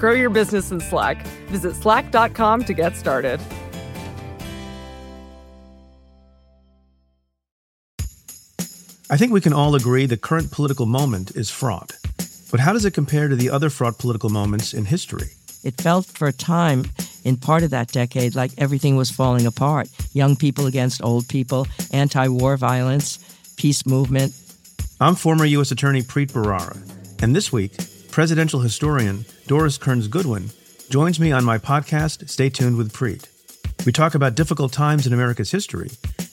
Grow your business in Slack. Visit slack.com to get started. I think we can all agree the current political moment is fraught. But how does it compare to the other fraught political moments in history? It felt for a time in part of that decade like everything was falling apart young people against old people, anti war violence, peace movement. I'm former U.S. Attorney Preet Bharara, and this week, presidential historian Doris Kearns Goodwin joins me on my podcast, Stay Tuned with Preet. We talk about difficult times in America's history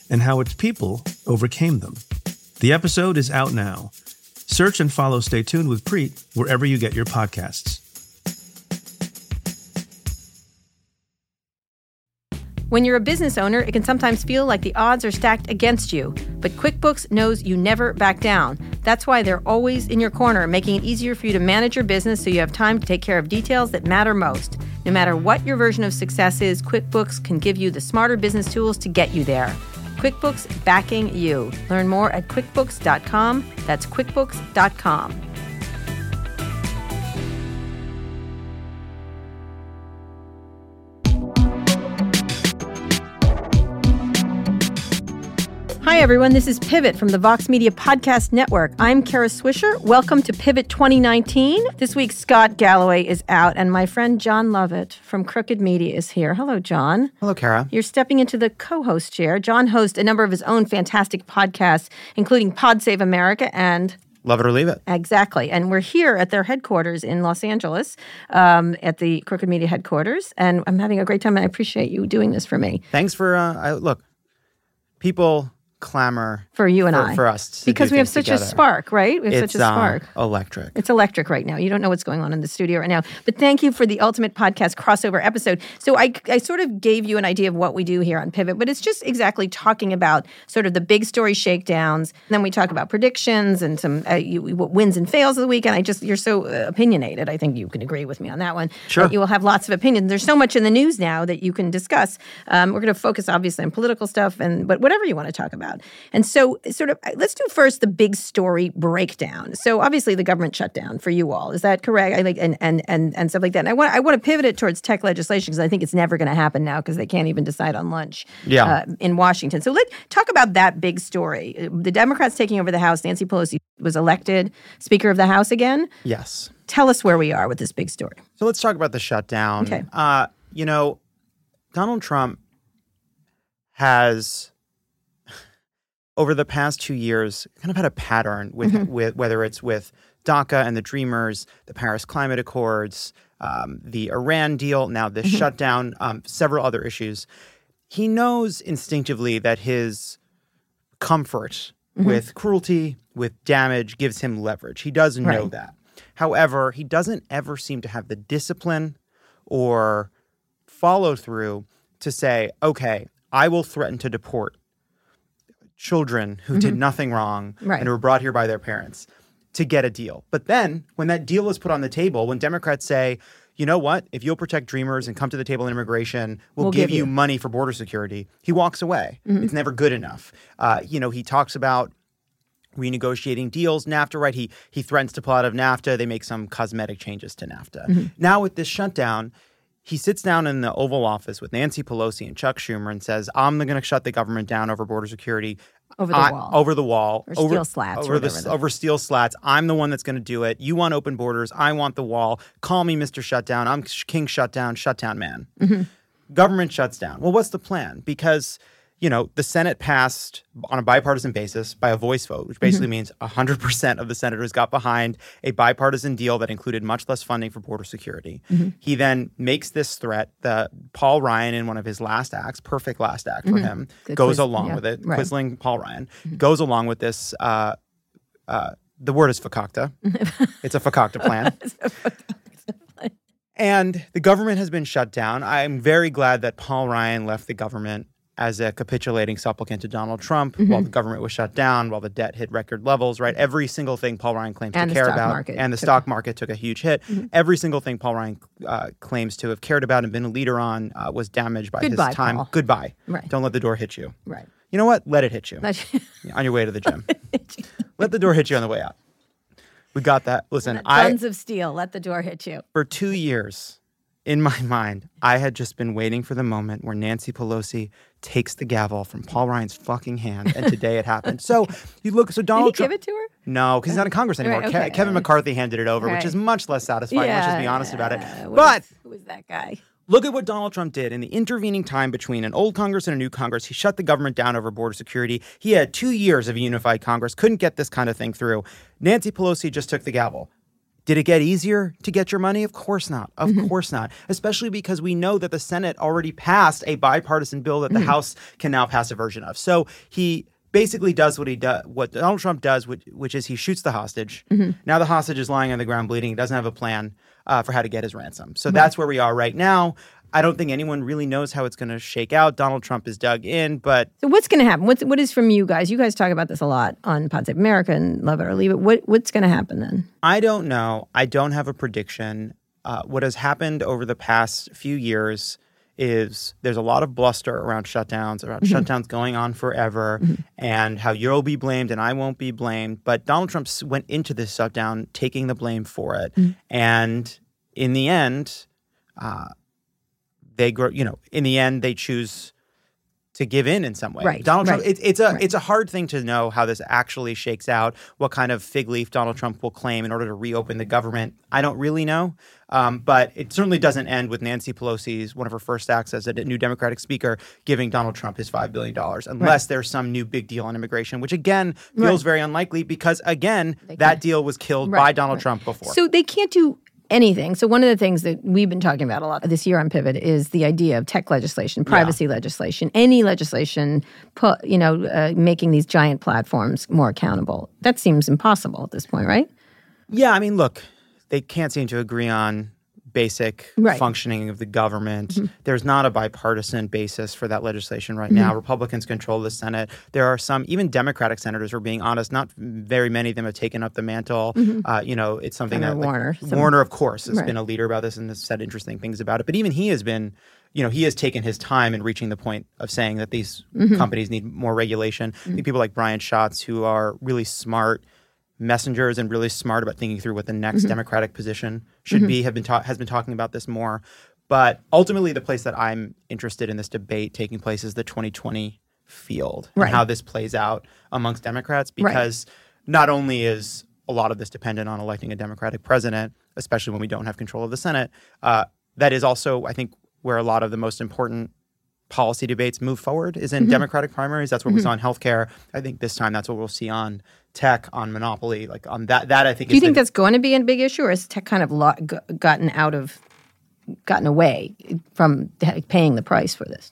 and how its people overcame them. The episode is out now. Search and follow Stay Tuned with Preet wherever you get your podcasts. When you're a business owner, it can sometimes feel like the odds are stacked against you. But QuickBooks knows you never back down. That's why they're always in your corner, making it easier for you to manage your business so you have time to take care of details that matter most. No matter what your version of success is, QuickBooks can give you the smarter business tools to get you there. QuickBooks backing you. Learn more at QuickBooks.com. That's QuickBooks.com. Hi, everyone. This is Pivot from the Vox Media Podcast Network. I'm Kara Swisher. Welcome to Pivot 2019. This week, Scott Galloway is out, and my friend Jon Lovett from Crooked Media is here. Hello, John. Hello, Kara. You're stepping into the co host chair. John hosts a number of his own fantastic podcasts, including Pod Save America and Lovett or Leave It. Exactly. And we're here at their headquarters in Los Angeles, um, at the Crooked Media headquarters. And I'm having a great time, and I appreciate you doing this for me. Thanks for, uh, I, look, people clamor for you and for, I for us because we have such together. a spark, right? We have it's, such a spark. Uh, electric. It's electric right now. You don't know what's going on in the studio right now. But thank you for the ultimate podcast crossover episode. So I, I sort of gave you an idea of what we do here on Pivot, but it's just exactly talking about sort of the big story shakedowns. And then we talk about predictions and some uh, you, wins and fails of the week. And I just you're so uh, opinionated. I think you can agree with me on that one. Sure. You will have lots of opinions. There's so much in the news now that you can discuss. Um, we're going to focus obviously on political stuff and but whatever you want to talk about. And so sort of let's do first the big story breakdown. So obviously the government shutdown for you all is that correct? I like and and and and stuff like that. And I want I want to pivot it towards tech legislation because I think it's never going to happen now because they can't even decide on lunch. Yeah. Uh, in Washington. So let's talk about that big story. The Democrats taking over the House. Nancy Pelosi was elected Speaker of the House again. Yes. Tell us where we are with this big story. So let's talk about the shutdown. Okay. Uh, you know, Donald Trump has over the past two years kind of had a pattern with Mm-hmm. with whether it's with DACA and the Dreamers, the Paris Climate Accords, um, the Iran deal, now this Mm-hmm. shutdown, um, several other issues. He knows instinctively that his comfort Mm-hmm. with cruelty, with damage, gives him leverage. He does know Right. that. However, he doesn't ever seem to have the discipline or follow through to say, okay, I will threaten to deport children who did nothing wrong Mm-hmm. Right. and were brought here by their parents to get a deal. But then when that deal is put on the table, when Democrats say, you know what, if you'll protect dreamers and come to the table in immigration, we'll, We'll give, give you money for border security, he walks away. It's never good enough. Uh, you know, he talks about renegotiating deals. NAFTA, right? He he threatens to pull out of NAFTA. They make some cosmetic changes to NAFTA. Now with this shutdown, he sits down in the Oval Office with Nancy Pelosi and Chuck Schumer and says, "I'm going to shut the government down over border security." Over the I- wall. Over the wall. Or over, steel slats, Over, the, the- over steel slats. I'm the one that's going to do it. You want open borders. I want the wall. Call me Mr. Shutdown. I'm King Shutdown, Shutdown Man Mm-hmm. government shuts down. Well, what's the plan? Because you know the Senate passed on a bipartisan basis by a voice vote, which basically means 100% of the senators got behind a bipartisan deal that included much less funding for border security. He then makes this threat. that Paul Ryan, in one of his last acts, perfect last act for him, The goes quiz- along yeah, with it. right. Quisling Paul Ryan goes along with this. Uh, uh, the word is fakakta. it's a fakakta plan. And the government has been shut down. I'm very glad that Paul Ryan left the government as a capitulating supplicant to Donald Trump Mm-hmm. while the government was shut down, while the debt hit record levels, right? Every single thing Paul Ryan claims And to care about, market and the Mm-hmm. stock market took a huge hit. Every single thing Paul Ryan uh, claims to have cared about and been a leader on uh, was damaged by Goodbye, his time. Paul. Goodbye. Right. Don't let the door hit you. Right. You know what? Let it hit you on your way to the gym. let the door hit you on the way out. We got that. Listen, I Tons of steel. Let the door hit you. for two years, in my mind, I had just been waiting for the moment where Nancy Pelosi takes the gavel from Paul Ryan's fucking hand, and today it happened. So you look, so Did Donald he give it to her? No, because he's not in Congress anymore. Right, Ke- Kevin. McCarthy handed it over, which is much less satisfying. Let's just be honest about it. Yeah, But is- who is that guy? Look at what Donald Trump did in the intervening time between an old Congress and a new Congress. He shut the government down over border security. He had two years of a unified Congress, couldn't get this kind of thing through. Nancy Pelosi just took the gavel. Did it get easier to get your money? Of course not. Of mm-hmm. course not. Especially because we know that the Senate already passed a bipartisan bill that the mm. House can now pass a version of. So he basically does what he does, what Donald Trump does, which, which is he shoots the hostage. Mm-hmm. Now the hostage is lying on the ground bleeding. He doesn't have a plan uh, for how to get his ransom. So that's where we are right now. I don't think anyone really knows how it's going to shake out. Donald Trump is dug in, but So what's going to happen? What's what is from you guys? You guys talk about this a lot on Pod Save America and Lovett or Leave It. What what's going to happen then? I don't know. I don't have a prediction. Uh, what has happened over the past few years is there's a lot of bluster around shutdowns, around shutdowns going on forever, and how you'll be blamed and I won't be blamed. But Donald Trump went into this shutdown taking the blame for it, and in the end, uh, they grow. You know, in the end, they choose to give in in some way. Right, Donald Trump. right, It, it's a right. it's a hard thing to know how this actually shakes out. What kind of fig leaf Donald Trump will claim in order to reopen the government. I don't really know. Um, but it certainly doesn't end with Nancy Pelosi's one of her first acts as a new Democratic speaker giving Donald Trump his five billion dollars, unless there's some new big deal on immigration, which again feels very unlikely because again that deal was killed by Donald right. Trump before. So they can't do anything. So one of the things that we've been talking about a lot this year on Pivot is the idea of tech legislation, privacy legislation, any legislation, put you know, uh, making these giant platforms more accountable. That seems impossible at this point, right? Yeah, I mean, look, they can't seem to agree on basic Right. Mm-hmm. functioning of the government. There's not a bipartisan basis for that legislation right now. Republicans control the Senate. There are some, even Democratic senators, are being honest. Not very many of them have taken up the mantle. Uh, you know, it's something Senator that like, Mm-hmm. Warner, some- Warner, of course, has Right. been a leader about this and has said interesting things about it. But even he has been. You know, he has taken his time in reaching the point of saying that these Mm-hmm. companies need more regulation. I think people like Brian Schatz, who are really smart messengers and really smart about thinking through what the next Mm-hmm. democratic position should be have been ta- has been talking about this more but ultimately the place that i'm interested in this debate taking place is the 2020 field Right. and how this plays out amongst democrats Right. because not only is a lot of this dependent on electing a democratic president especially when we don't have control of the senate uh, that is also i think where a lot of the most important policy debates move forward is Mm-hmm. in Democratic primaries. That's what we saw in healthcare. I think this time that's what we'll see on tech, on monopoly, like on that. That I think. Do you think the, that's going to be a big issue, or has tech kind of lo- g- gotten out of, gotten away from paying the price for this?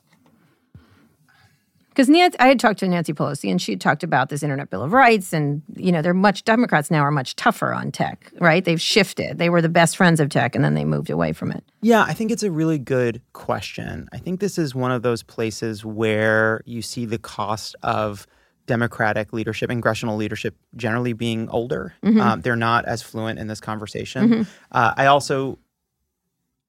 Because Nancy, I had talked to Nancy Pelosi, and she had talked about this Internet Bill of Rights, and you know, they're much Democrats now are much tougher on tech, right? They've shifted. They were the best friends of tech, and then they moved away from it. Yeah, I think it's a really good question. I think this is one of those places where you see the cost of Democratic leadership, congressional leadership, generally being older. Um, they're not as fluent in this conversation. Uh, I also,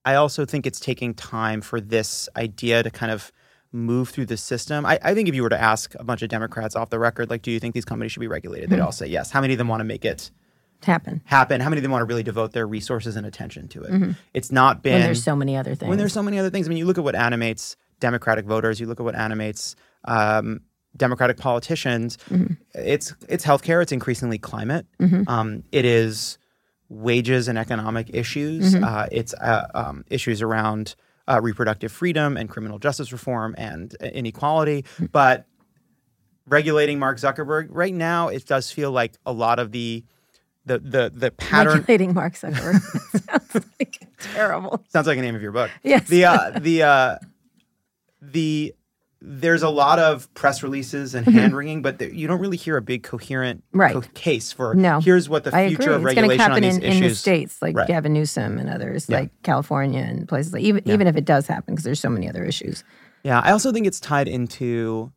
I also think it's taking time for this idea to kind of move through the system. I, I think if you were to ask a bunch of Democrats off the record, like, do you think these companies should be regulated? They'd all say yes. How many of them want to make it? Happen happen? How many of them want to really devote their resources and attention to it? It's not been when there's so many other things. when there's so many other things. I mean, you look at what animates Democratic voters. You look at what animates um, Democratic politicians. It's it's healthcare. It's increasingly climate. Um, it is wages and economic issues. Uh, it's uh, um, issues around uh, reproductive freedom and criminal justice reform and uh, inequality. But regulating Mark Zuckerberg right now, it does feel like a lot of the the the the pattern regulating Mark Zuckerberg sounds like terrible. Sounds like a name of your book. Yes. The uh, the uh, the there's a lot of press releases and hand wringing, but there, you don't really hear a big coherent Mm-hmm. Right. co- case for No. here's what the I future agree. of It's regulation on happen these in, issues. in the states, like Right. Gavin Newsom and others, Yeah. like California and places like even even if it does happen, because there's so many other issues. Yeah, I also think it's tied into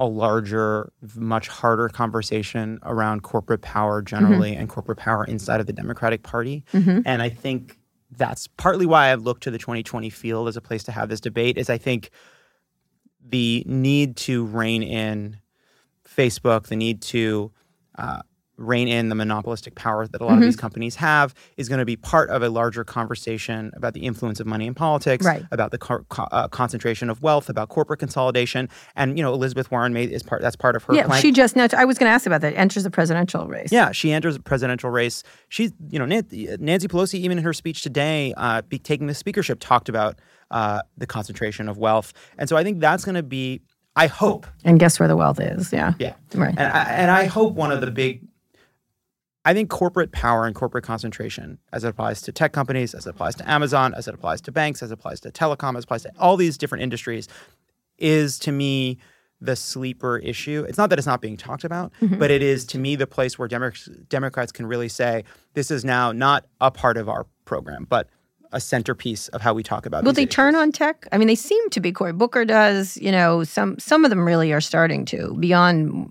a larger, much harder conversation around corporate power generally Mm-hmm. and corporate power inside of the Democratic Party. And I think that's partly why I've looked to the 2020 field as a place to have this debate. Is I think the need to rein in Facebook, the need to uh, rein in the monopolistic power that a lot of these companies have is going to be part of a larger conversation about the influence of money in politics, Right. about the co- co- uh, concentration of wealth, about corporate consolidation, and you know Elizabeth Warren made is part that's part of her. Yeah, plank. she just now. I was going to ask about that. Enters the presidential race. Yeah, she enters a presidential race. She's, you know, Nancy, Nancy Pelosi, even in her speech today, uh, be, taking the speakership, talked about uh, the concentration of wealth, and so I think that's going to be. I hope And guess where the wealth is? Yeah. yeah. Right. And I, and I hope one of the big, I think corporate power and corporate concentration, as it applies to tech companies, as it applies to Amazon, as it applies to banks, as it applies to telecom, as it applies to all these different industries, is to me the sleeper issue. It's not that it's not being talked about, Mm-hmm. but it is to me the place where Democrats, Democrats can really say this is now not a part of our program, but a centerpiece of how we talk about. Will they turn on tech? I mean, they seem to be. Cory Booker does. You know, some some of them really are starting to. Beyond,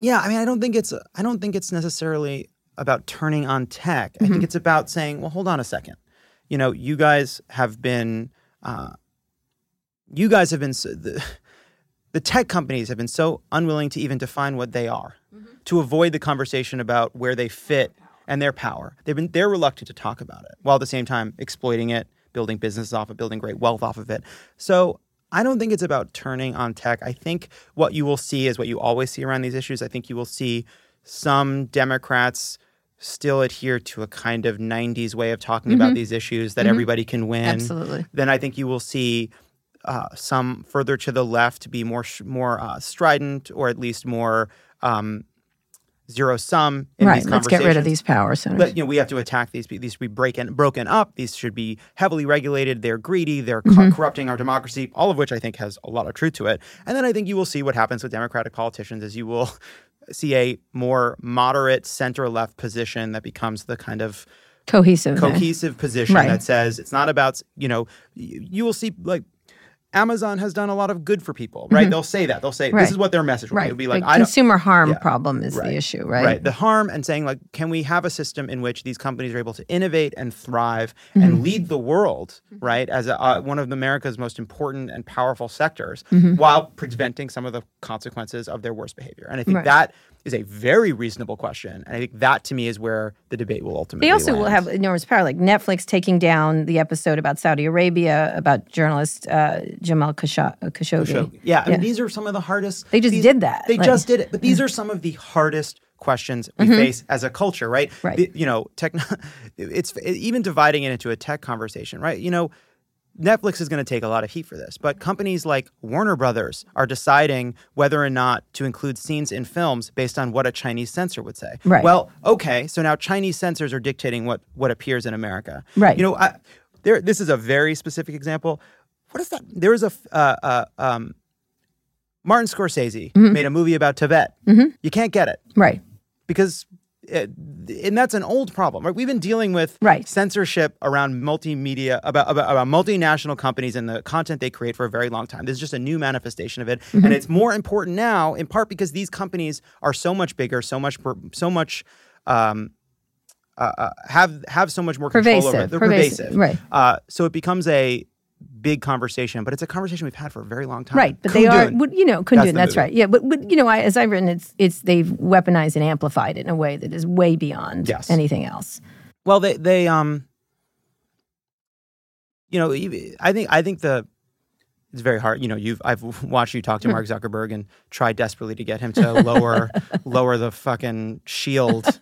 Yeah, I mean, I don't think it's I don't think it's necessarily about turning on tech. I think it's about saying, well, hold on a second. You know, you guys have been, uh, you guys have been so, the, the tech companies have been so unwilling to even define what they are, to avoid the conversation about where they fit and their power. They've been they're reluctant to talk about it, while at the same time exploiting it, building businesses off it, building great wealth off of it. So I don't think it's about turning on tech. I think what you will see is what you always see around these issues. I think you will see some Democrats still adhere to a kind of 90s way of talking about these issues that everybody can win. Absolutely. Then I think you will see uh, some further to the left be more sh- more uh, strident or at least more um, zero sum in right. these Let's get rid of these power centers. But you know, we have to attack these. These should be breaking, broken up. These should be heavily regulated. They're greedy. They're Mm-hmm. corrupting our democracy. All of which I think has a lot of truth to it. And then I think you will see what happens with Democratic politicians, as you will see a more moderate center left position that becomes the kind of Cohesive. then. cohesive position Right. that says it's not about you know you, you will see like Amazon has done a lot of good for people, right? They'll say that. They'll say Mm-hmm. Right. this is what their message will be. Right. It'll be like the consumer harm Yeah. problem is Right. the issue, right? Right. The harm and saying like, can we have a system in which these companies are able to innovate and thrive Mm-hmm. and lead the world, right, as a, uh, one of America's most important and powerful sectors, Mm-hmm. while preventing some of the consequences of their worst behavior? And I think that is a very reasonable question, and I think that to me is where the debate will ultimately. They also will have enormous power, like Netflix taking down the episode about Saudi Arabia about journalist uh, Jamal Khasho- Khashoggi. show. Yeah, I mean, these are some of the hardest. They just these- did that, They like- just did it. But these are some of the hardest questions we face as a culture, right? Mm-hmm. Right. The- you know, tech. It's even dividing it into a tech conversation, right? You know. Netflix is going to take a lot of heat for this, but companies like Warner Brothers are deciding whether or not to include scenes in films based on what a Chinese censor would say. Right. Well, okay, so now Chinese censors are dictating what what appears in America. Right. You know, I, there. This is a very specific example. What is that? There was a uh, uh, um, Martin Scorsese Mm-hmm. made a movie about Tibet. You can't get it Right. because, and that's an old problem, right? We've been dealing with Right. censorship around multimedia, about, about about multinational companies and the content they create for a very long time. This is just a new manifestation of it, Mm-hmm. and it's more important now, in part because these companies are so much bigger, so much, so much. Um, uh, uh, have have so much more control over Pervasive, it. They're pervasive, pervasive, right. Uh, so it becomes a big conversation, but it's a conversation we've had for a very long time. Right, but they are, Kundun. you know, That's Kundun. the That's, right. Yeah, but, but you know, I, as I've written, it's it's they've weaponized and amplified it in a way that is way beyond Yes. anything else. Well, they they um, you know, I think I think the it's very hard. You know, you've I've watched you talk to Mark Zuckerberg and try desperately to get him to lower lower the fucking shield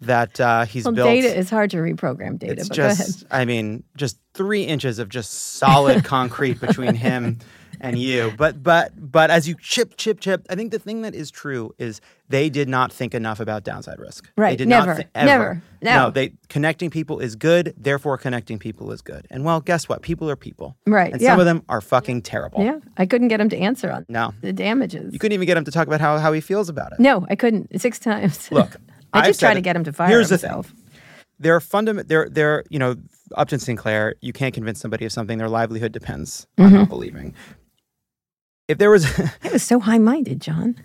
that uh, he's Well, built. data is hard to reprogram data. it's but go ahead. just, I mean, just three inches of just solid concrete between him and you. But but but as you chip chip chip, I think the thing that is true is they did not think enough about downside risk. Right. They did Never. not ever. Never. No. they connecting people is good. Therefore, connecting people is good. And well, guess what? People are people. Right, And yeah. some of them are fucking terrible. Yeah, I couldn't get him to answer on No. the damages. You couldn't even get him to talk about how, how he feels about it. no, I couldn't. Six times. Look, I just try to get him to fire Here's the himself. thing. There are fundament. There, there. You know, Upton Sinclair. You can't convince somebody of something. Their livelihood depends on Mm-hmm. not believing. If there was That was so high-minded, John.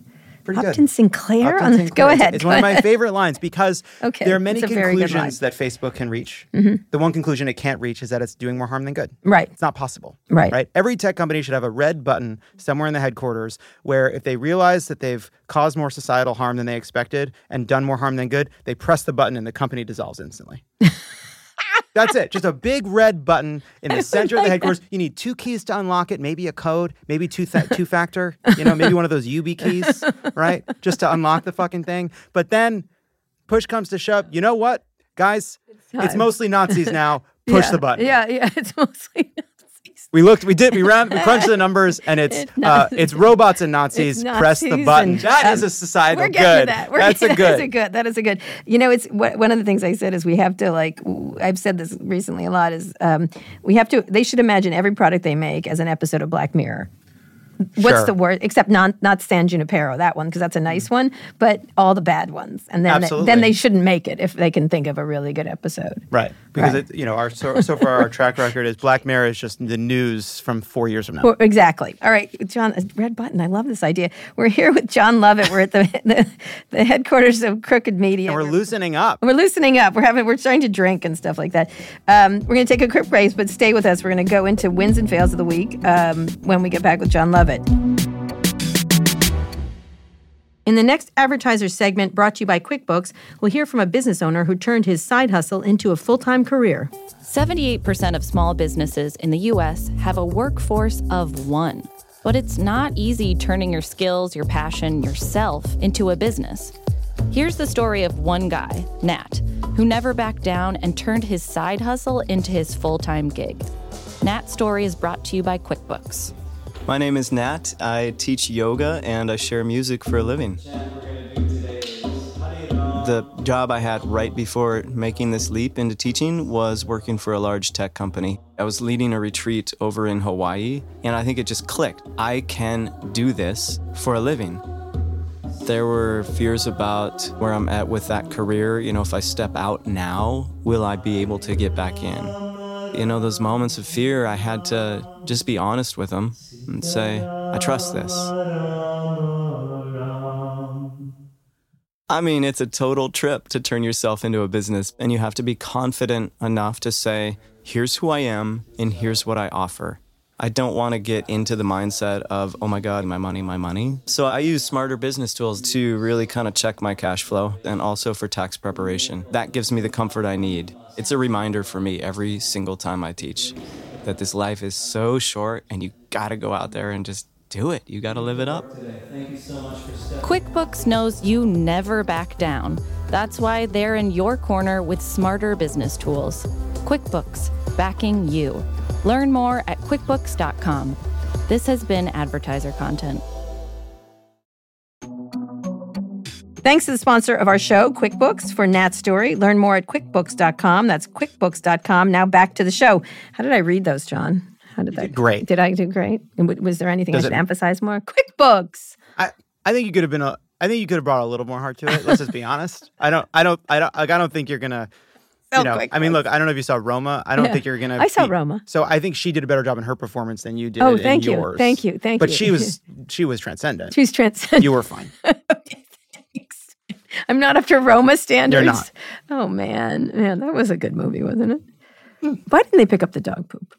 Pretty good. Upton Sinclair. Upton Sinclair. go ahead. It's, go one of my favorite lines because Okay, there are many it's a very good conclusions that Facebook can reach. Mm-hmm. The one conclusion it can't reach is that it's doing more harm than good. Right. It's not possible. Right. Right. Every tech company should have a red button somewhere in the headquarters where if they realize that they've caused more societal harm than they expected and done more harm than good, they press the button and the company dissolves instantly. That's it. Just a big red button in the center of the headquarters. You need two keys to unlock it, maybe a code, maybe two th- two factor, you know, maybe one of those YubiKeys, right? Just to unlock the fucking thing. But then push comes to shove. You know what, guys? It's, time. mostly Nazis now. Push yeah. the button. Yeah, yeah. It's mostly Nazis. We looked, we did, we ran, we crunched the numbers, and it's uh, it's robots and Nazis. It's Press the button. and, That is um, a societal We're good. to that. We're That's a getting- good. That's a good. That is a good. You know, it's wh- one of the things I said is we have to like. I've said this recently a lot. Is um, we have to. They should imagine every product they make as an episode of Black Mirror. What's Sure. the word? Except not not San Junipero, that one because that's a nice one, but all the bad ones, and then they, then they shouldn't make it if they can think of a really good episode. Right, because Right. It, you know, our so, so far our track record is Black Mirror is just the news from four years from now. Well, exactly. All right, John, red button. I love this idea. We're here with Jon Lovett. We're at the the, the headquarters of Crooked Media. and we're loosening up. We're loosening up. We're having we're starting to drink and stuff like that. Um, we're going to take a quick break, but stay with us. We're going to go into wins and fails of the week um, when we get back with Jon Lovett. In the next advertiser segment, brought to you by QuickBooks, we'll hear from a business owner who turned his side hustle into a full time career. 78% of small businesses in the US have a workforce of one. But it's not easy turning your skills, your passion, yourself into a business. Here's the story of one guy, Nat, who never backed down and turned his side hustle into his full time gig. Nat's story is brought to you by QuickBooks. My name is Nat. I teach yoga and I share music for a living. The job I had right before making this leap into teaching was working for a large tech company. I was leading a retreat over in Hawaii, and I think it just clicked. I can do this for a living. There were fears about where I'm at with that career. You know, if I step out now, will I be able to get back in? You know, those moments of fear, I had to just be honest with them and say, I trust this. I mean, it's a total trip to turn yourself into a business, and you have to be confident enough to say, here's who I am, and here's what I offer. I don't want to get into the mindset of, oh my God, my money, my money. So I use smarter business tools to really kind of check my cash flow and also for tax preparation. That gives me the comfort I need. It's a reminder for me every single time I teach that this life is so short and you got to go out there and just do it. You got to live it up. QuickBooks knows you never back down. That's why they're in your corner with smarter business tools. QuickBooks, backing you. Learn more at QuickBooks.com. This has been advertiser content. Thanks to the sponsor of our show, QuickBooks, for Nat's story. Learn more at QuickBooks.com. That's QuickBooks.com. Now back to the show. How did I read those, John? How did that? did great. Did I do great? Was there anything Does I should it- emphasize more? QuickBooks. I, I think you could have been a. I think you could have brought a little more heart to it. Let's just be honest. I don't. I don't. I don't. Like, I don't think you're gonna. Oh, you Oh, know. quick, I mean, look. I don't know if you saw Roma. I don't Yeah. think you're gonna. I saw be- Roma. So I think she did a better job in her performance than you did. Oh, in thank you. yours. Thank you. Thank but you. But she was. She was transcendent. She's transcendent. you were fine. Thanks. I'm not up to Roma standards. not. Oh man, man, that was a good movie, wasn't it? Hmm. Why didn't they pick up the dog poop?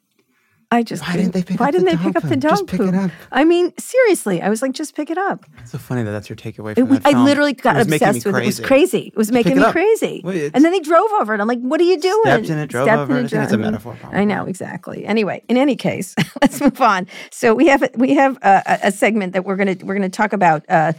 I just Why didn't they pick why up the didn't they dog pick up the poop? dog Just pick it up. I mean, seriously, I was like, just pick it up. It's so funny that that's your takeaway from was, that I film. literally got it was making me obsessed with it. It was crazy. crazy. It was making it me up. crazy. Well, it's- and then they drove over it. I'm like, what are you doing? Stepped in it, drove Stepped over it. I think it's a metaphor, probably. I know exactly. Anyway, in any case, let's move on. So we have we have a, a- a segment that we're gonna we're gonna talk about uh,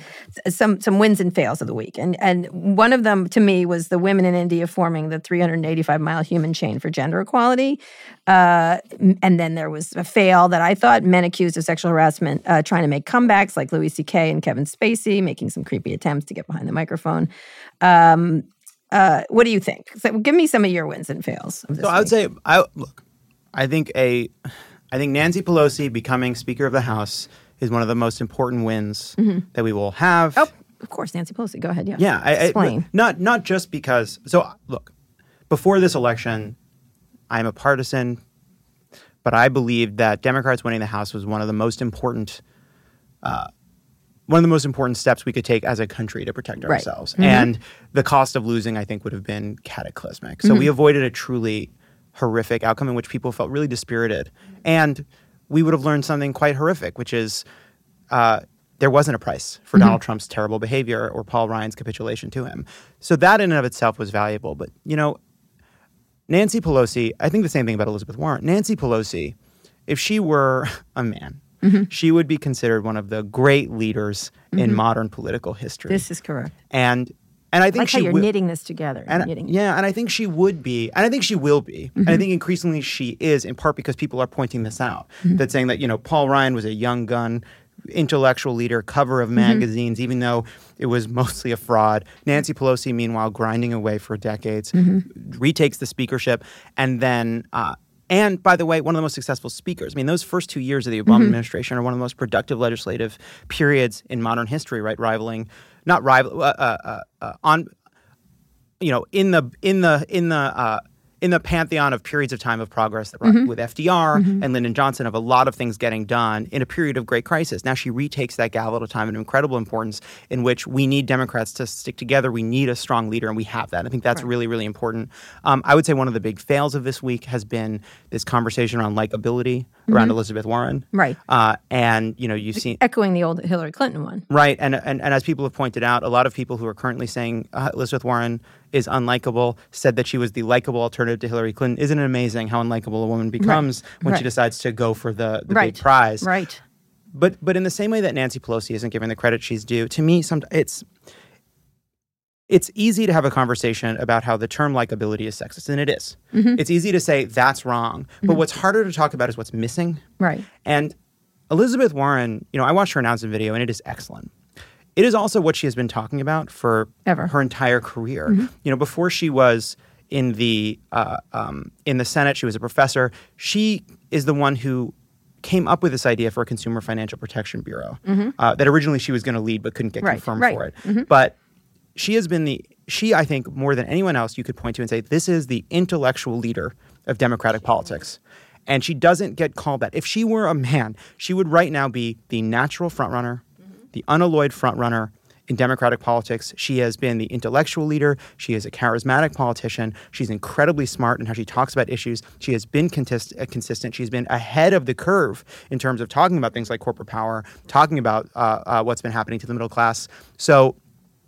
some some wins and fails of the week, and and one of them to me was the women in India forming the 385 mile human chain for gender equality, uh, and then their there was a fail that I thought men accused of sexual harassment uh, trying to make comebacks, like Louis C.K. and Kevin Spacey, making some creepy attempts to get behind the microphone. Um, uh, what do you think? So give me some of your wins and fails. of this So I would week. say, I look. I think a, I think Nancy Pelosi becoming Speaker of the House is one of the most important wins that we will have. oh, of course, Nancy Pelosi. Go ahead. Yeah. Yeah, I, I- Explain. not not just because. So look, before this election, I'm a partisan, but I believed that Democrats winning the House was one of the most important. Uh, one of the most important steps we could take as a country to protect Right. ourselves. And the cost of losing, I think, would have been cataclysmic. So we avoided a truly horrific outcome in which people felt really dispirited. And we would have learned something quite horrific, which is uh, there wasn't a price for Donald Trump's terrible behavior or Paul Ryan's capitulation to him. So that in and of itself was valuable. But, you know, Nancy Pelosi, I think the same thing about Elizabeth Warren. Nancy Pelosi, if she were a man, she would be considered one of the great leaders in modern political history. This is correct. and and I think like she you're wi- knitting this together. and knitting. yeah, and I think she would be, and I think she will be, and Mm-hmm. I think increasingly she is, in part because people are pointing this out. Mm-hmm. That saying that you know Paul Ryan was a young gun, intellectual leader, cover Mm-hmm. of magazines, even though it was mostly a fraud. Nancy Pelosi, meanwhile, grinding away for decades, Mm-hmm. retakes the speakership, and then. Uh, and by the way, one of the most successful speakers. I mean, those first two years of the Obama Mm-hmm. administration are one of the most productive legislative periods in modern history, right? Rivaling, not rival, uh, uh, uh, uh, on you know in the in the in the uh, in the pantheon of periods of time of progress that Mm-hmm. with FDR and Lyndon Johnson of a lot of things getting done in a period of great crisis. Now she retakes that gavel at a time of incredible importance in which we need Democrats to stick together. We need a strong leader, and we have that. I think that's really really important. Um, I would say one of the big fails of this week has been this conversation around likability around Elizabeth Warren. Mm-hmm. Right. Uh, and you know you've seen Echoing the old Hillary Clinton one. Right, and, and and as people have pointed out, a lot of people who are currently saying uh, Elizabeth Warren is unlikable said that she was the likable alternative to Hillary Clinton. Isn't it amazing how unlikable a woman becomes when right. she decides to go for the, the right. big prize? Right. But but in the same way that Nancy Pelosi isn't given the credit she's due, to me, some it's it's easy to have a conversation about how the term likability is sexist, and it is. Mm-hmm. It's easy to say that's wrong, but what's harder to talk about is what's missing. Right. And Elizabeth Warren, you know, I watched her announcement video and it is excellent. It is also what she has been talking about for Ever. her entire career. You know, before she was in the uh, um, in the Senate, she was a professor. She is the one who came up with this idea for a Consumer Financial Protection Bureau uh, that originally she was going to lead but couldn't get Right, confirmed right. for it. But she has been the she I think more than anyone else you could point to and say this is the intellectual leader of democratic politics. And she doesn't get called that. If she were a man, she would right now be the natural frontrunner, the unalloyed frontrunner in democratic politics. She has been the intellectual leader. She is a charismatic politician. She's incredibly smart in how she talks about issues. She has been uh, consistent. She's been ahead of the curve in terms of talking about things like corporate power, talking about uh, uh, what's been happening to the middle class. So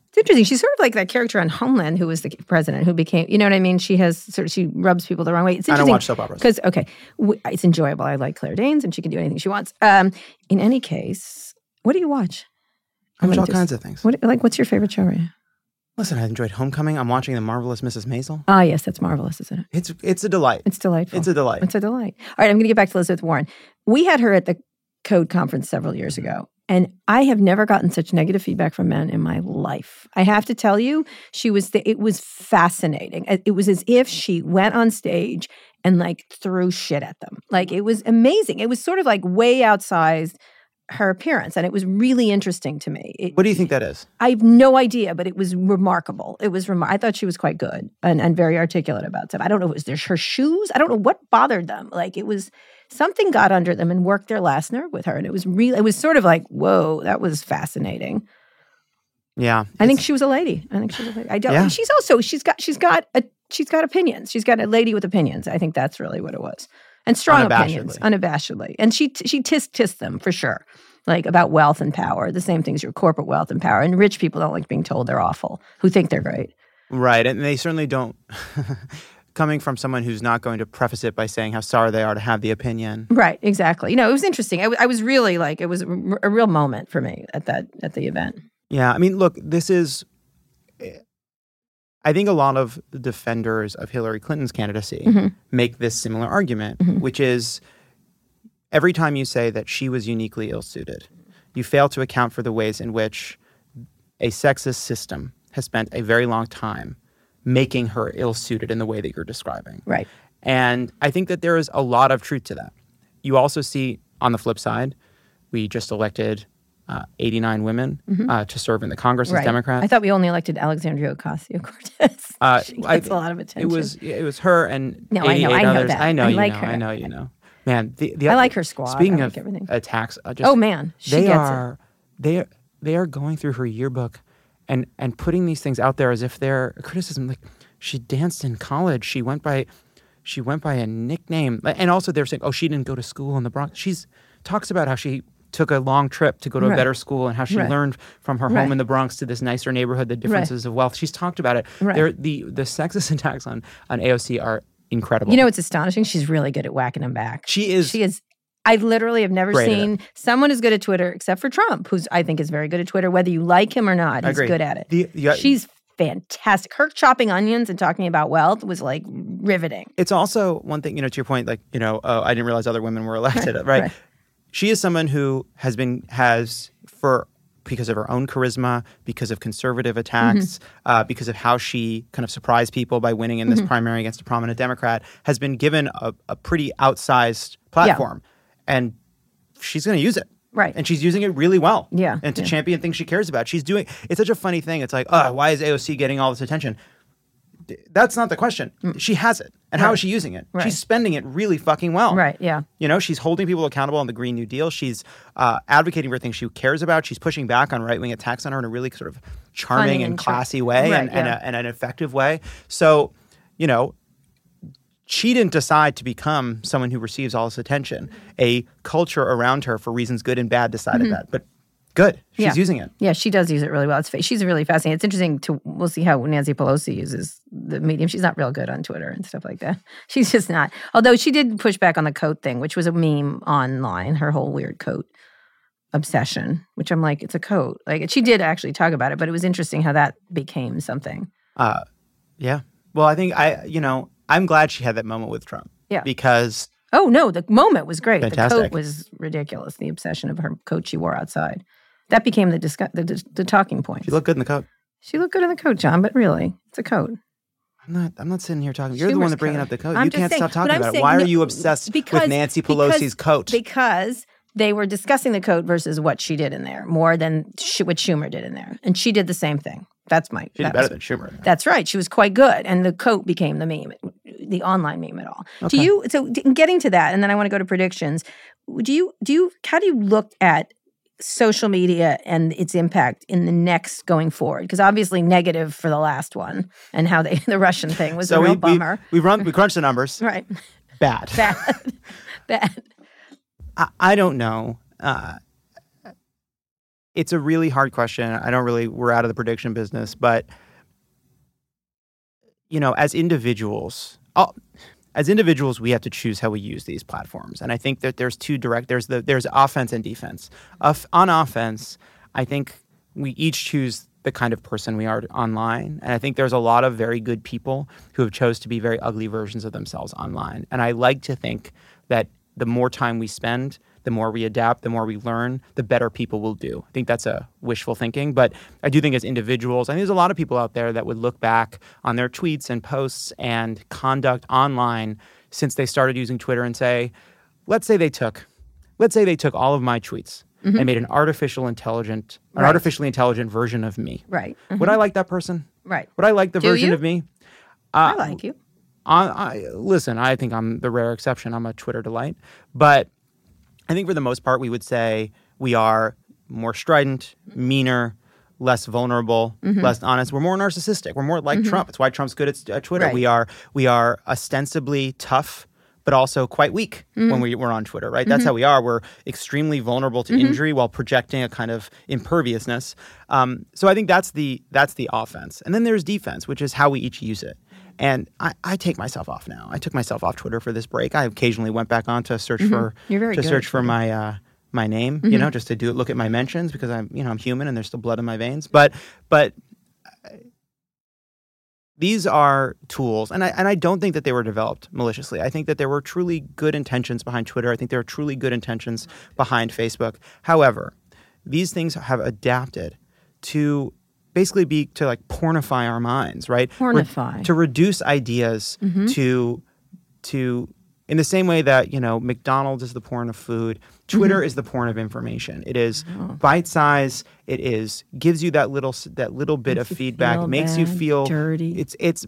It's interesting. She's sort of like that character on Homeland who was the president who became, you know what I mean? She has sort of, she rubs people the wrong way. It's I don't interesting. watch soap operas. Because, okay, w- it's enjoyable. I like Claire Danes and she can do anything she wants. Um, in any case, what do you watch? I watch all kinds of things. What, like, what's your favorite show right now? Listen, I enjoyed Homecoming. I'm watching The Marvelous Mrs. Maisel. Ah, yes, that's marvelous, isn't it? It's it's a delight. It's delightful. It's a delight. It's a delight. All right, I'm going to get back to Elizabeth Warren. We had her at the Code conference several years ago, and I have never gotten such negative feedback from men in my life. I have to tell you, she was. The, it was fascinating. It it was as if she went on stage and like threw shit at them. Like it was amazing. It was sort of like way outsized her appearance, and it was really interesting to me. It, What do you think that is? I have no idea, but it was remarkable. It was remar- I thought she was quite good and, and very articulate about stuff. I don't know if it was their, her shoes. I don't know what bothered them. Like it was something got under them and worked their last nerve with her. And it was really, it was sort of like, whoa, that was fascinating. Yeah, I think she was a lady. I think she was a lady. I don't. Yeah. She's also she's got she's got a she's got opinions. She's got a lady with opinions. I think that's really what it was, and strong opinions, unabashedly. And she she tisk tisk them for sure, like about wealth and power. The same things your corporate wealth and power. And rich people don't like being told they're awful, who think they're great. right, and they certainly don't. Coming from someone who's not going to preface it by saying how sorry they are to have the opinion. Right. Exactly. You know, it was interesting. I, w- I was really like it was a, r- a real moment for me at that at the event. Yeah, I mean, look, this is. I think a lot of the defenders of Hillary Clinton's candidacy Mm-hmm. make this similar argument, which is every time you say that she was uniquely ill suited, you fail to account for the ways in which a sexist system has spent a very long time making her ill suited in the way that you're describing. Right. And I think that there is a lot of truth to that. You also see on the flip side, we just elected uh, 89 women uh, to serve in the Congress as Mm-hmm. Democrats. I thought we only elected Alexandria Ocasio Cortez. Uh, she gets a lot of attention. It was it was her and No, I know- I know others. that. I know I you like know. her. I know you know. Man, the, the I like her squad. Speaking I of everything. attacks, uh, just, Oh, man. She they gets it. are they are they are going through her yearbook and and putting these things out there as if they're a criticism. Like she danced in college. She went by she went by a nickname, and also they're saying, oh, she didn't go to school in the Bronx. She's talks about how she took a long trip to go to a better school and how she Right. learned from her Right. home in the Bronx to this nicer neighborhood the differences of wealth. She's talked about it. Right. They're, the the sexist attacks on on AOC are incredible. You know, it's astonishing. She's really good at whacking them back. she is She is. I literally have never seen someone as good at Twitter, except for Trump, who's I think is very good at Twitter. Whether you like him or not, he's good at it. The- the- She's fantastic. Her chopping onions and talking about wealth was like riveting. it's also one thing, you know, to your point, like, you know, oh, I didn't realize other women were elected, right? right. She is someone who has been, has, for, because of her own charisma, because of conservative attacks, Mm-hmm. uh, because of how she kind of surprised people by winning in this primary against a prominent Democrat, has been given a, a pretty outsized platform. And she's going to use it. Right. And she's using it really well. Yeah, And to yeah. champion things she cares about. She's doing, it's such a funny thing. It's like, oh, why is AOC getting all this attention? That's not the question. She has it. And how is she using it? Mm. Right. She's spending it really fucking well. Right. Yeah. You know, she's holding people accountable on the Green New Deal. She's uh, advocating for things she cares about. She's pushing back on right wing attacks on her in a really sort of charming Funny and, and classy way Right, and, and, yeah. a, and an effective way. So, you know, she didn't decide to become someone who receives all this attention. A culture around her, for reasons good and bad, decided that. But good. She's. Yeah. using it. Yeah, she does use it really well. It's she's really fascinating. It's interesting to we'll see how Nancy Pelosi uses the medium. She's not real good on Twitter and stuff like that. She's just not. Although she did push back on the coat thing, which was a meme online. Her whole weird coat obsession, which I'm like, it's a coat. Like she did actually talk about it, but it was interesting how that became something. Uh, yeah. Well, I think I, you know, I'm glad she had that moment with Trump. Yeah. Because Oh no, the moment was great. Fantastic. The coat was ridiculous. The obsession of her coat she wore outside. That became the discuss- the, the, talking point. she looked good in the coat. She looked good in the coat, John, but really, it's a coat. I'm not. I'm not sitting here talking. You're the one that bringing coat. up the coat. I'm you can't saying- stop talking about it. saying Why are you obsessed because- with Nancy because- Pelosi's coat? because they were discussing the coat versus what she did in there more than sh- what Schumer did in there, and she did the same thing. That's my. she did that better was- than Schumer. That's right. She was quite good, and the coat became the meme, the online meme at all. Do you? So, getting to that, and then I want to go to predictions. Do you? Do you? How do you look at social media and its impact in the next going forward? Because obviously negative for the last one, and how they the Russian thing was so a real we, we bummer. we run we crunch the numbers. right. Bad. Bad. Bad. I, I don't know. Uh, it's a really hard question. I don't really. We're out of the prediction business, but you know, as individuals, oh, as individuals, we have to choose how we use these platforms. And I think that there's two direct. There's the there's offense and defense. On offense, I think we each choose the kind of person we are online. And I think there's a lot of very good people who have chose to be very ugly versions of themselves online. And I like to think that the more time we spend, the more we adapt, the more we learn, the better people will do. I think that's a wishful thinking, but I do think as individuals, I think there's a lot of people out there that would look back on their tweets and posts and conduct online since they started using Twitter and say, let's say they took, let's say they took all of my tweets and mm-hmm. made an artificial intelligent, an Right. artificially intelligent version of me. Right. Would I mm-hmm. like that person? Right. Would I like the Do version you? of me? I uh, like you. I, I listen. I think I'm the rare exception. I'm a Twitter delight, but I think for the most part, we would say we are more strident, meaner, less vulnerable, Mm-hmm. less honest. We're more narcissistic. We're more like Trump. It's why Trump's good at, Twitter. Right. We are we are ostensibly tough, but also quite weak Mm-hmm. when we, we're on Twitter. Right? That's how we are. We're extremely vulnerable to Mm-hmm. injury while projecting a kind of imperviousness. Um, so I think that's the that's the offense, and then there's defense, which is how we each use it. And I, I take myself off now. I took myself off Twitter for this break. I occasionally went back on to search for Mm-hmm. You're very to good search for my uh, my name, you know, just to do look at my mentions because I'm you know I'm human and there's still blood in my veins. But but these are tools, and I and I don't think that they were developed maliciously. I think that there were truly good intentions behind Twitter. I think there are truly good intentions behind Facebook. However, these things have adapted to basically be to like pornify our minds, right? Re- Pornify. to reduce ideas to to in the same way that you know McDonald's is the porn of food, Twitter is the porn of information. It is bite size. It is gives you that little that little bit of feedback. makes you feel dirty. It's it's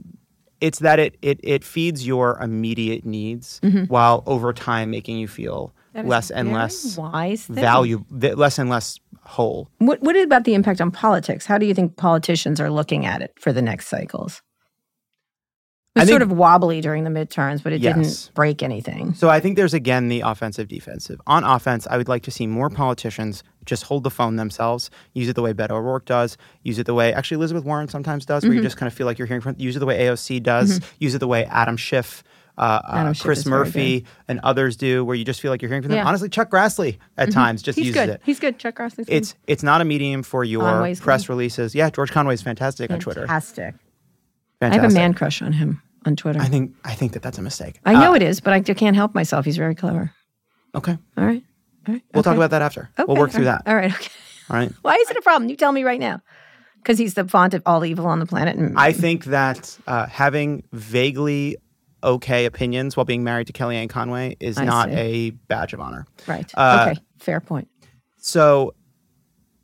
it's that it it it feeds your immediate needs while over time making you feel less and less wise thing. value, less and less whole. What what about the impact on politics? How do you think politicians are looking at it for the next cycles? It was sort of wobbly during the midterms, but it Yes. didn't break anything. So I think there's again the offensive defensive. On offense, I would like to see more politicians just hold the phone themselves, use it the way Beto O'Rourke does, use it the way actually Elizabeth Warren sometimes does, Mm-hmm. where you just kind of feel like you're hearing from. Use it the way AOC does. Use it the way Adam Schiff. Uh, uh, Chris Murphy and others do, where you just feel like you're hearing from them. Yeah. Honestly, Chuck Grassley at times just He's uses good. it. He's good. Chuck Grassley's good. It's it's not a medium for your Conway's press good. releases. Yeah, George Conway's fantastic on Twitter. fantastic. I have a man crush on him on Twitter. I think I think that that's a mistake. I know Uh, it is, but I can't help myself. He's very clever. Okay, All right. All right. we'll talk about that after. Okay. We'll work through that. All right. Okay. All right. Why is it a problem? You tell me right now. Because he's the font of all evil on the planet. And I think that uh, having vaguely okay opinions while being married to Kellyanne Conway is I not see. a badge of honor. right. uh, okay. Fair point. So,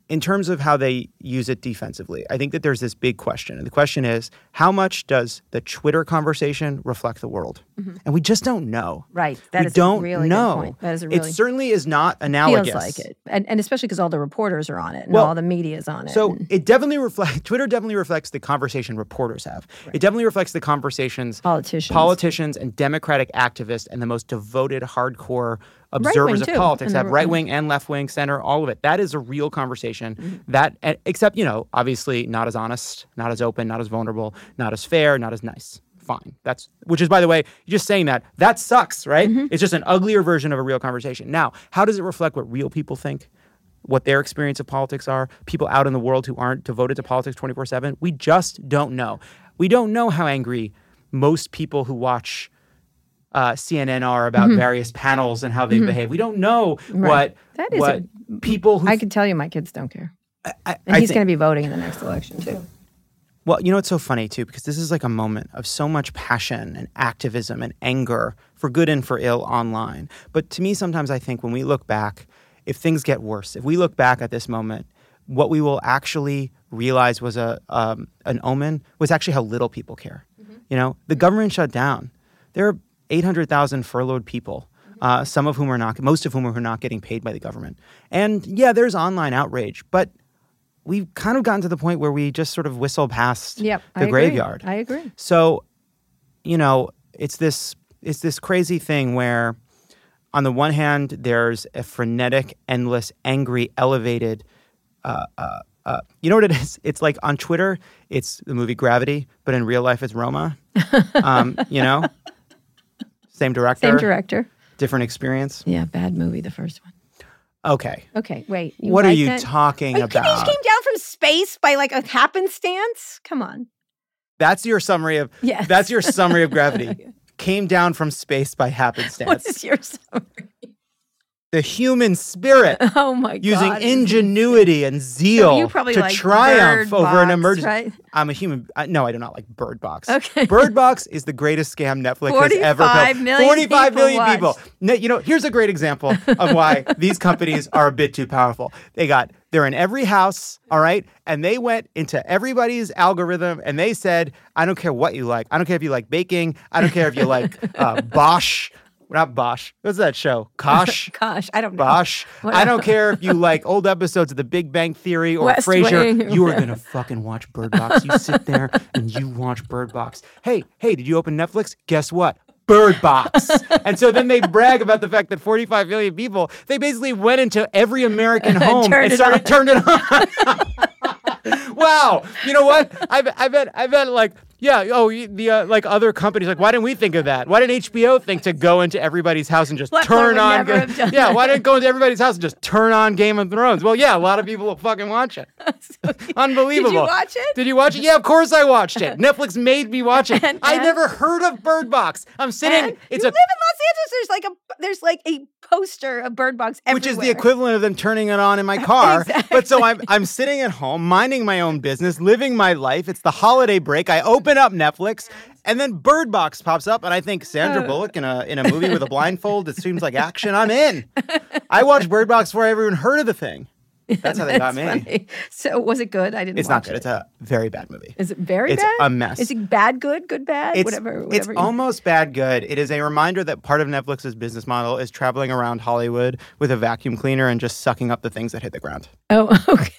in terms of how they use it defensively, I think that there's this big question. And the question is how much does the Twitter conversation reflect the world? And we just don't know. Mm-hmm. Right. That we is don't a really know. good point. That is a really it certainly is not analogous. feels like it, and, and especially because all the reporters are on it and Well, all the media is on it. So and it definitely reflects. Twitter definitely reflects the conversation reporters have. It definitely reflects the conversations Politicians. politicians, and Democratic activists, and the most devoted, hardcore observers of too, politics have right wing and left wing, center, all of it. That is a real conversation. Mm-hmm. That, except you know, obviously not as honest, not as open, not as vulnerable, not as fair, not as nice. Fine. That's which is by the way, just saying that that sucks, right? Mm-hmm. It's just an uglier version of a real conversation. Now, how does it reflect what real people think? what their experience of politics are, people out in the world who aren't devoted to politics 24 7. We just don't know. We don't know how angry most people who watch uh, CNN are about Mm-hmm. various panels and how they behave. We don't know what, That is what people who. I can tell you, my kids don't care, I, and he's going to be voting in the next election too. Well, you know, it's so funny too, because this is like a moment of so much passion and activism and anger for good and for ill online. But to me, sometimes I think when we look back, if things get worse, if we look back at this moment, what we will actually realize was a um, an omen was actually how little people care. You know, the government shut down. There are 800,000 furloughed people, uh, some of whom are not, most of whom are not getting paid by the government. And yeah, there's online outrage, but we've kind of gotten to the point where we just sort of whistle past Yep, the I agree. graveyard. I agree. So, you know, it's this it's this crazy thing where on the one hand there's a frenetic, endless, angry, elevated uh, uh, uh, you know what it is? It's like on Twitter, it's the movie Gravity, but in real life, it's Roma. um, you know, same director, Same director. different experience. Yeah, bad movie, the first one. Okay, Okay, wait. what are you that? talking Are you kidding? He about? came down from space by like a happenstance. Come on. That's your summary of. Yes. That's your summary of Gravity. Came down from space by happenstance. What is your summary? The human spirit Oh my using god. ingenuity and zeal probably to like triumph over an emergency. right? I'm a human. I, no, I do not like Bird Box. Okay. Bird Box is the greatest scam Netflix has ever 45 built. million 45 people million watched. people. You know, here's a great example of why these companies are a bit too powerful. They got they're in every house, all right, and they went into everybody's algorithm and they said, I don't care what you like. I don't care if you like baking. I don't care if you like uh, Bosch. Not Bosch. What's that show? Kosh. Kosh. I don't know. Bosch. I don't care if you like old episodes of The Big Bang Theory or West Frasier. Wing. You are gonna fucking watch Bird Box. You sit there and you watch Bird Box. Hey, hey, did you open Netflix? Guess what? Bird Box. and so then they brag about the fact that 45 million people, they basically went into every American home and started turned it on. wow. You know what? I I bet, I bet like, yeah, oh, the uh, like other companies, like, why didn't we think of that? Why didn't HBO think to go into everybody's house and just turn on? never Ga- have done yeah, why didn't go into everybody's house and just turn on Game of Thrones? Well, yeah, a lot of people will fucking watch it. Unbelievable. Did you watch it? Did you watch it? Yeah, of course I watched it. Netflix made me watch it. And- I and- never heard of Bird Box. I'm sitting. And it's you a live in Los Angeles. There's like a there's like a poster of Bird Box everywhere. which is the equivalent of them turning it on in my car. But so I'm I'm sitting at home, minding my own business, living my life. It's the holiday break. I open up Netflix, and then Bird Box pops up, and I think Sandra Uh. Bullock in a in a movie with a blindfold. It seems like action. I'm in. I watched Bird Box before I ever even heard of the thing. That's how they got me. Funny. So was it good? I didn't. It's not good. It. It's a very bad movie. Is it very it's bad? a mess. Is it bad? Good? Good? Bad? It's, whatever. it's you- almost bad good. It is a reminder that part of Netflix's business model is traveling around Hollywood with a vacuum cleaner and just sucking up the things that hit the ground. Oh, okay.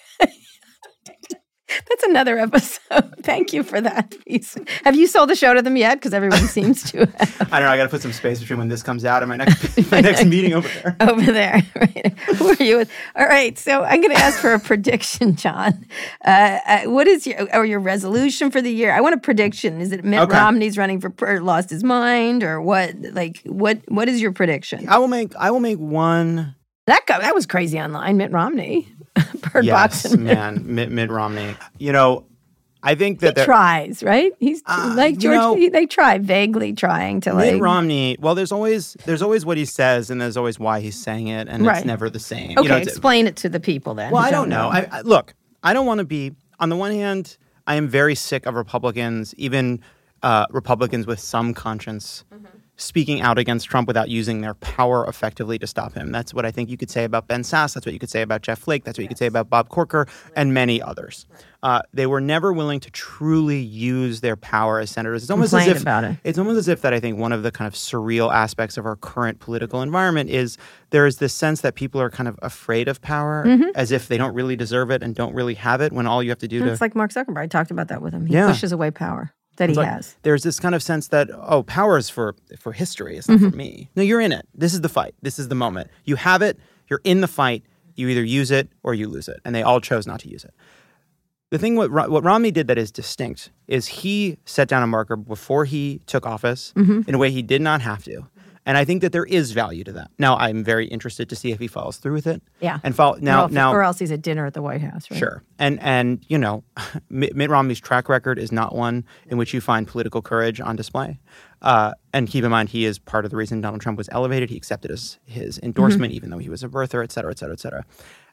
That's another episode. Thank you for that piece. Have you sold the show to them yet? Because everyone seems to have I don't know. I got to put some space between when this comes out and my next my next meeting over there. over there. Right. Who are you with? All right. So I'm going to ask for a prediction, Jon. Uh, uh, what is your or your resolution for the year? I want a prediction. Is it Mitt Okay. Romney's running for or lost his mind or what? Like what? What is your prediction? I will make I will make one. That guy, that was crazy online. Mitt Romney, Bird Box, Yes, and man, Mitt, Mitt Romney. You know, I think that he tries, right? He's Uh, like you George. know- he, they try vaguely trying to like. Mitt Romney. Well, there's always there's always what he says, and there's always why he's saying it, and Right. it's never the same. okay, You know, explain it to the people then. Well, I don't know. I, I, look, I don't want to be. On the one hand, I am very sick of Republicans, even uh, Republicans with some conscience, speaking out against Trump without using their power effectively to stop him. That's what I think you could say about Ben Sasse. That's what you could say about Jeff Flake. That's what you could say about Bob Corker and many others. Uh, they were never willing to truly use their power as senators. It's almost as if about it. it's almost as if that I think one of the kind of surreal aspects of our current political environment is there is this sense that people are kind of afraid of power Mm-hmm. as if they don't really deserve it and don't really have it when all you have to do to It's like Mark Zuckerberg. I talked about that with him. He Yeah. pushes away power that he like, has. There's this kind of sense that oh, power is for for history. It's not Mm-hmm. for me. No, you're in it. This is the fight. This is the moment. You have it. You're in the fight. You either use it or you lose it. And they all chose not to use it. The thing what what Romney did that is distinct is he set down a marker before he took office Mm-hmm. in a way he did not have to. And I think that there is value to that. Now, I'm very interested to see if he follows through with it. Yeah. And follow now or, else, now or else he's at dinner at the White House, right? Sure, and and you know, Mitt, Romney's track record is not one in which you find political courage on display. Uh, and keep in mind, he is part of the reason Donald Trump was elevated. He accepted his his endorsement, even though he was a birther, et cetera, et cetera, et cetera.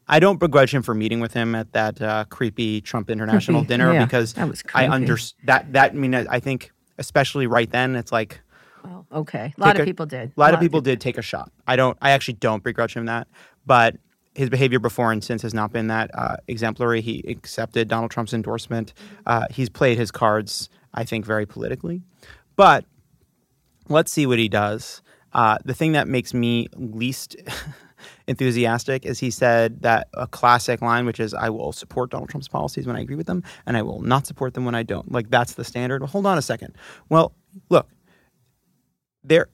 I don't begrudge him for meeting with him at that uh, creepy Trump International dinner yeah, because that was I under that that I mean I I think especially right then it's like Well, okay. A lot of people did. A lot of people did take a shot. I don't. I actually don't begrudge him that, but his behavior before and since has not been that uh, exemplary. He accepted Donald Trump's endorsement. Uh, he's played his cards, I think, very politically. But let's see what he does. Uh, the thing that makes me least enthusiastic is he said that a classic line, which is, "I will support Donald Trump's policies when I agree with them, and I will not support them when I don't." Like that's the standard. Well, hold on a second. Well, look, there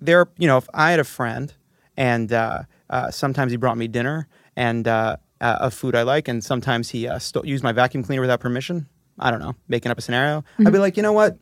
there, you know, if I had a friend and uh, uh, sometimes he brought me dinner and uh, uh, of food I like, and sometimes he uh, st- used my vacuum cleaner without permission. I don't know, making up a scenario. I'd be like, you know what?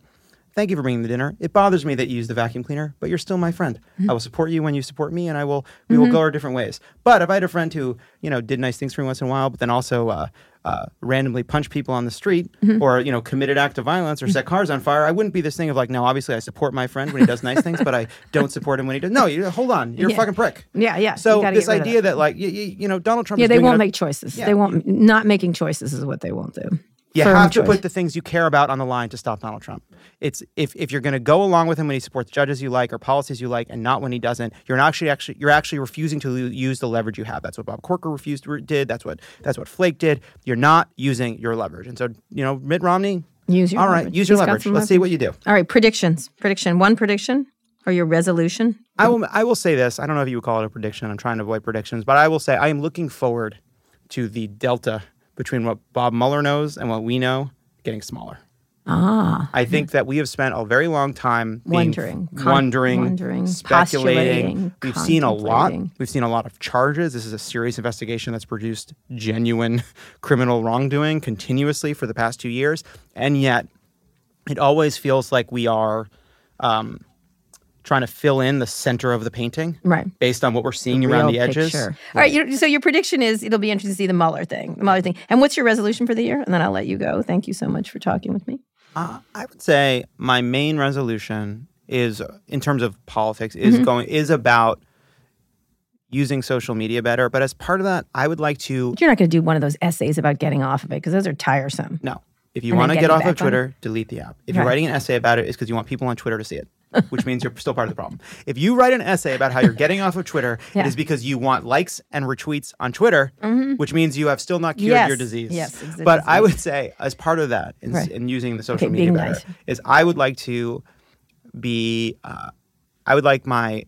Thank you for bringing the dinner. It bothers me that you use the vacuum cleaner, but you're still my friend. I will support you when you support me, and I will we will go our different ways. But if I had a friend who you know did nice things for me once in a while, but then also uh, uh, randomly punched people on the street or you know committed act of violence or set cars on fire, I wouldn't be this thing of like, no, obviously I support my friend when he does nice things, but I don't support him when he does. No, you hold on, you're Yeah. a fucking prick. Yeah, yeah, So this get rid of idea that. that like you, you know Donald Trump Yeah, they won't make choices. Yeah. They won't. Not making choices is what they won't do. You have to choice. put the things you care about on the line to stop Donald Trump. It's if, if you're going to go along with him when he supports judges you like or policies you like, and not when he doesn't, you're not actually actually you're actually refusing to use the leverage you have. That's what Bob Corker refused to, did. That's what that's what Flake did. You're not using your leverage, and so you know Mitt Romney. Use your all right, leverage. use your He's leverage. Let's see what you do. All right, predictions. Prediction. One prediction or your resolution. I will I will say this. I don't know if you would call it a prediction. I'm trying to avoid predictions, but I will say I am looking forward to the delta between what Bob Mueller knows and what we know getting smaller. Ah. I think that we have spent a very long time Wondering, f- con- wondering, wondering, speculating. We've seen a lot. We've seen a lot of charges. This is a serious investigation that's produced genuine criminal wrongdoing continuously for the past two years, and yet it always feels like we are um, trying to fill in the center of the painting, Right. Based on what we're seeing around the edges. picture. All right. So your prediction is it'll be interesting to see the Mueller thing, the Mueller thing. And what's your resolution for the year? And then I'll let you go. Thank you so much for talking with me. Uh, I would say my main resolution is, in terms of politics, is Mm-hmm. going is about using social media better. But as part of that, I would like to You're not going to do one of those essays about getting off of it because those are tiresome. no. If you want to get off of. Twitter, delete the app. If you're writing an essay about it, it's because you want people on Twitter to see it, which means you're still part of the problem. If you write an essay about how you're getting off of Twitter, Yeah. it is because you want likes and retweets on Twitter, which means you have still not cured Yes. your disease. Yes, But I would say, as part of that, in, Right. in using the social Okay, media better, nice. is I would like to be, uh, I would like my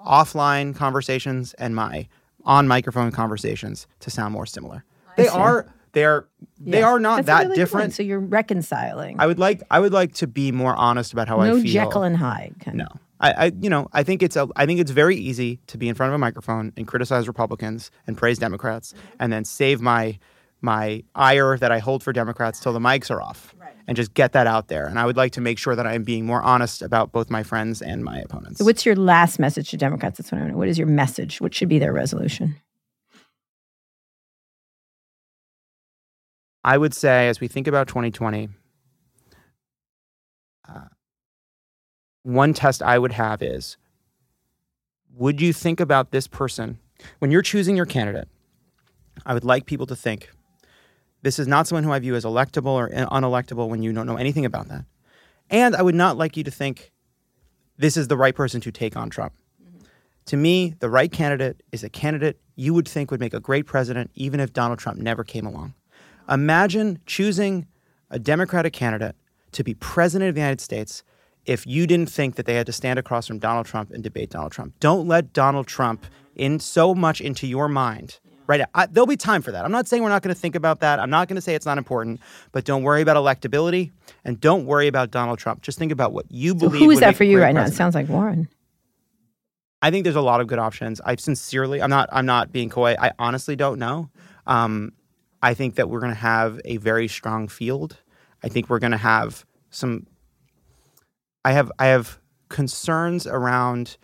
offline conversations and my on microphone conversations to sound more similar. They are they are they are not That's that really good one. different. So you're reconciling. I would like I would like to be more honest about how no I feel. No Jekyll and Hyde. Kind no. I, I you know I think it's a I think it's very easy to be in front of a microphone and criticize Republicans and praise Democrats and then save my my ire that I hold for Democrats till the mics are off and just get that out there. And I would like to make sure that I am being more honest about both my friends and my opponents. So what's your last message to Democrats? That's what I want to know. What is your message? What should be their resolution? I would say, as we think about 2020, uh, one test I would have is would you think about this person when you're choosing your candidate? I would like people to think this is not someone who I view as electable or unelectable when you don't know anything about that. And I would not like you to think this is the right person to take on Trump. To me, the right candidate is a candidate you would think would make a great president, even if Donald Trump never came along. Imagine choosing a Democratic candidate to be president of the United States if you didn't think that they had to stand across from Donald Trump and debate Donald Trump. Don't let Donald Trump in so much into your mind. Right, I, there'll be time for that. I'm not saying we're not going to think about that. I'm not going to say it's not important, but don't worry about electability and don't worry about Donald Trump. Just think about what you So believe. who is that for you right now? It sounds like Warren. I think there's a lot of good options. I sincerely, I'm not, I'm not being coy. I honestly don't know. Um, I think that we're going to have a very strong field. I think we're going to have some. I have, I have concerns around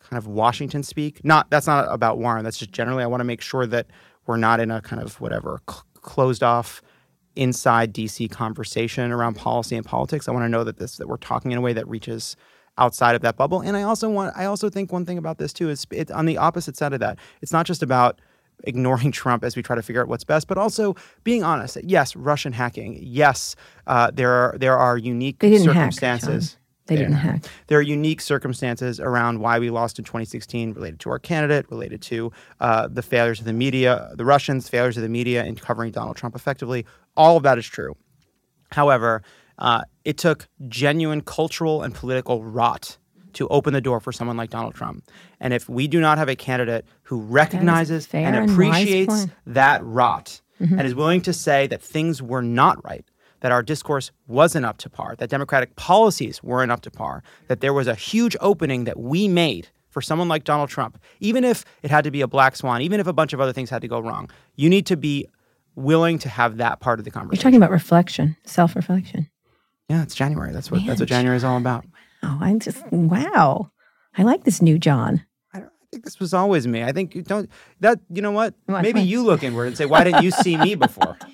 kind of Washington speak. Not that's not about Warren. That's just generally. I want to make sure that we're not in a kind of whatever cl- closed off inside DC conversation around policy and politics. I want to know that this that we're talking in a way that reaches outside of that bubble. And I also want I also think one thing about this too is it's on the opposite side of that. It's not just about ignoring Trump as we try to figure out what's best, but also being honest. Yes, Russian hacking. Yes, uh, there are there are unique They didn't hack, circumstances. Jon. They didn't hack. There are unique circumstances around why we lost in 2016 related to our candidate, related to uh, the failures of the media, the Russians, failures of the media in covering Donald Trump effectively. All of that is true. However, uh, it took genuine cultural and political rot to open the door for someone like Donald Trump. And if we do not have a candidate who recognizes and appreciates that rot mm-hmm. and is willing to say that things were not right, that our discourse wasn't up to par, that democratic policies weren't up to par, that there was a huge opening that we made for someone like Donald Trump, even if it had to be a black swan, even if a bunch of other things had to go wrong, you need to be willing to have that part of the conversation. You're talking about reflection, self reflection. yeah, it's January. That's what that's what January is all about. Oh, I'm just, wow. I like this new Jon. I, don't, I think this was always me. I think you don't that you know what? What? Maybe What? you look inward and say, why didn't you see me before?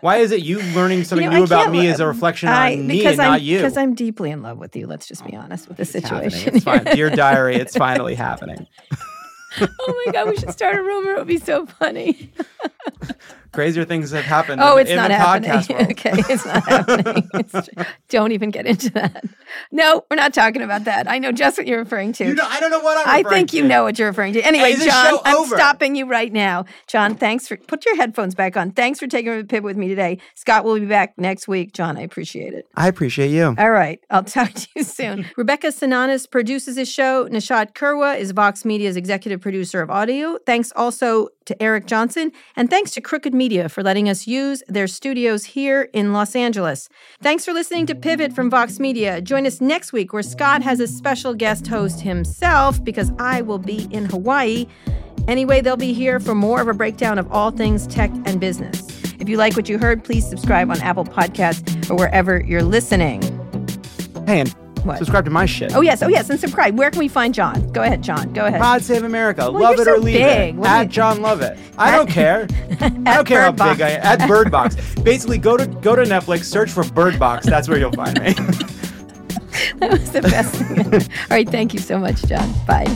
Why is it you learning something You know, new about me is a reflection I, on me and I'm, not you? Because I'm deeply in love with you. Let's just be honest with the situation. It's fine. Dear diary, it's finally happening. oh my God, we should start a rumor. It would be so funny. Crazier things have happened. Oh, it's in not the happening. podcast world. okay, it's not happening. It's don't even get into that. No, we're not talking about that. I know just what you're referring to. You know, I don't know what I'm. I referring think you know what you're referring to. Anyway, Hey, Jon, I'm over? stopping you right now. Jon, thanks for put your headphones back on. Thanks for taking the pip with me today. Scott will be back next week. Jon, I appreciate it. I appreciate you. All right. I'll talk to you soon. Rebecca Sananes produces this show. Nishat Kurwa is Vox Media's executive producer of audio. Thanks also to Eric Johnson. And thanks to Crooked Media. Media for letting us use their studios here in Los Angeles. Thanks for listening to Pivot from Vox Media. Join us next week where Scott has a special guest host himself because I will be in Hawaii. Anyway, they'll be here for more of a breakdown of all things tech and business. If you like what you heard, please subscribe on Apple Podcasts or wherever you're listening. Hey, and What? subscribe to my shit. Oh, yes. Oh, yes. And subscribe. Where can we find Jon? Go ahead, Jon. Go ahead. Pod Save America. Well, Lovett or Leave big. it. What At Jon Lovett. I don't care. I don't care how Box. big I am. At Bird Box. Basically, go to go to Netflix, search for Bird Box. That's where you'll find me. That was the best thing. All right. Thank you so much, Jon. Bye.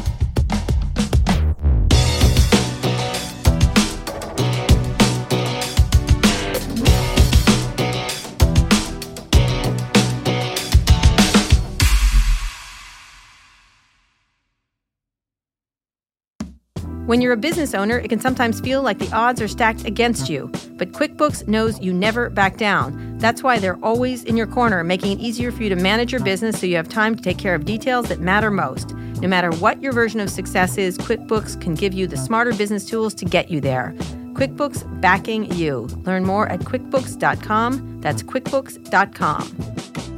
When you're a business owner, it can sometimes feel like the odds are stacked against you. But QuickBooks knows you never back down. That's why they're always in your corner, making it easier for you to manage your business so you have time to take care of details that matter most. No matter what your version of success is, QuickBooks can give you the smarter business tools to get you there. QuickBooks backing you. Learn more at QuickBooks.com. That's QuickBooks.com.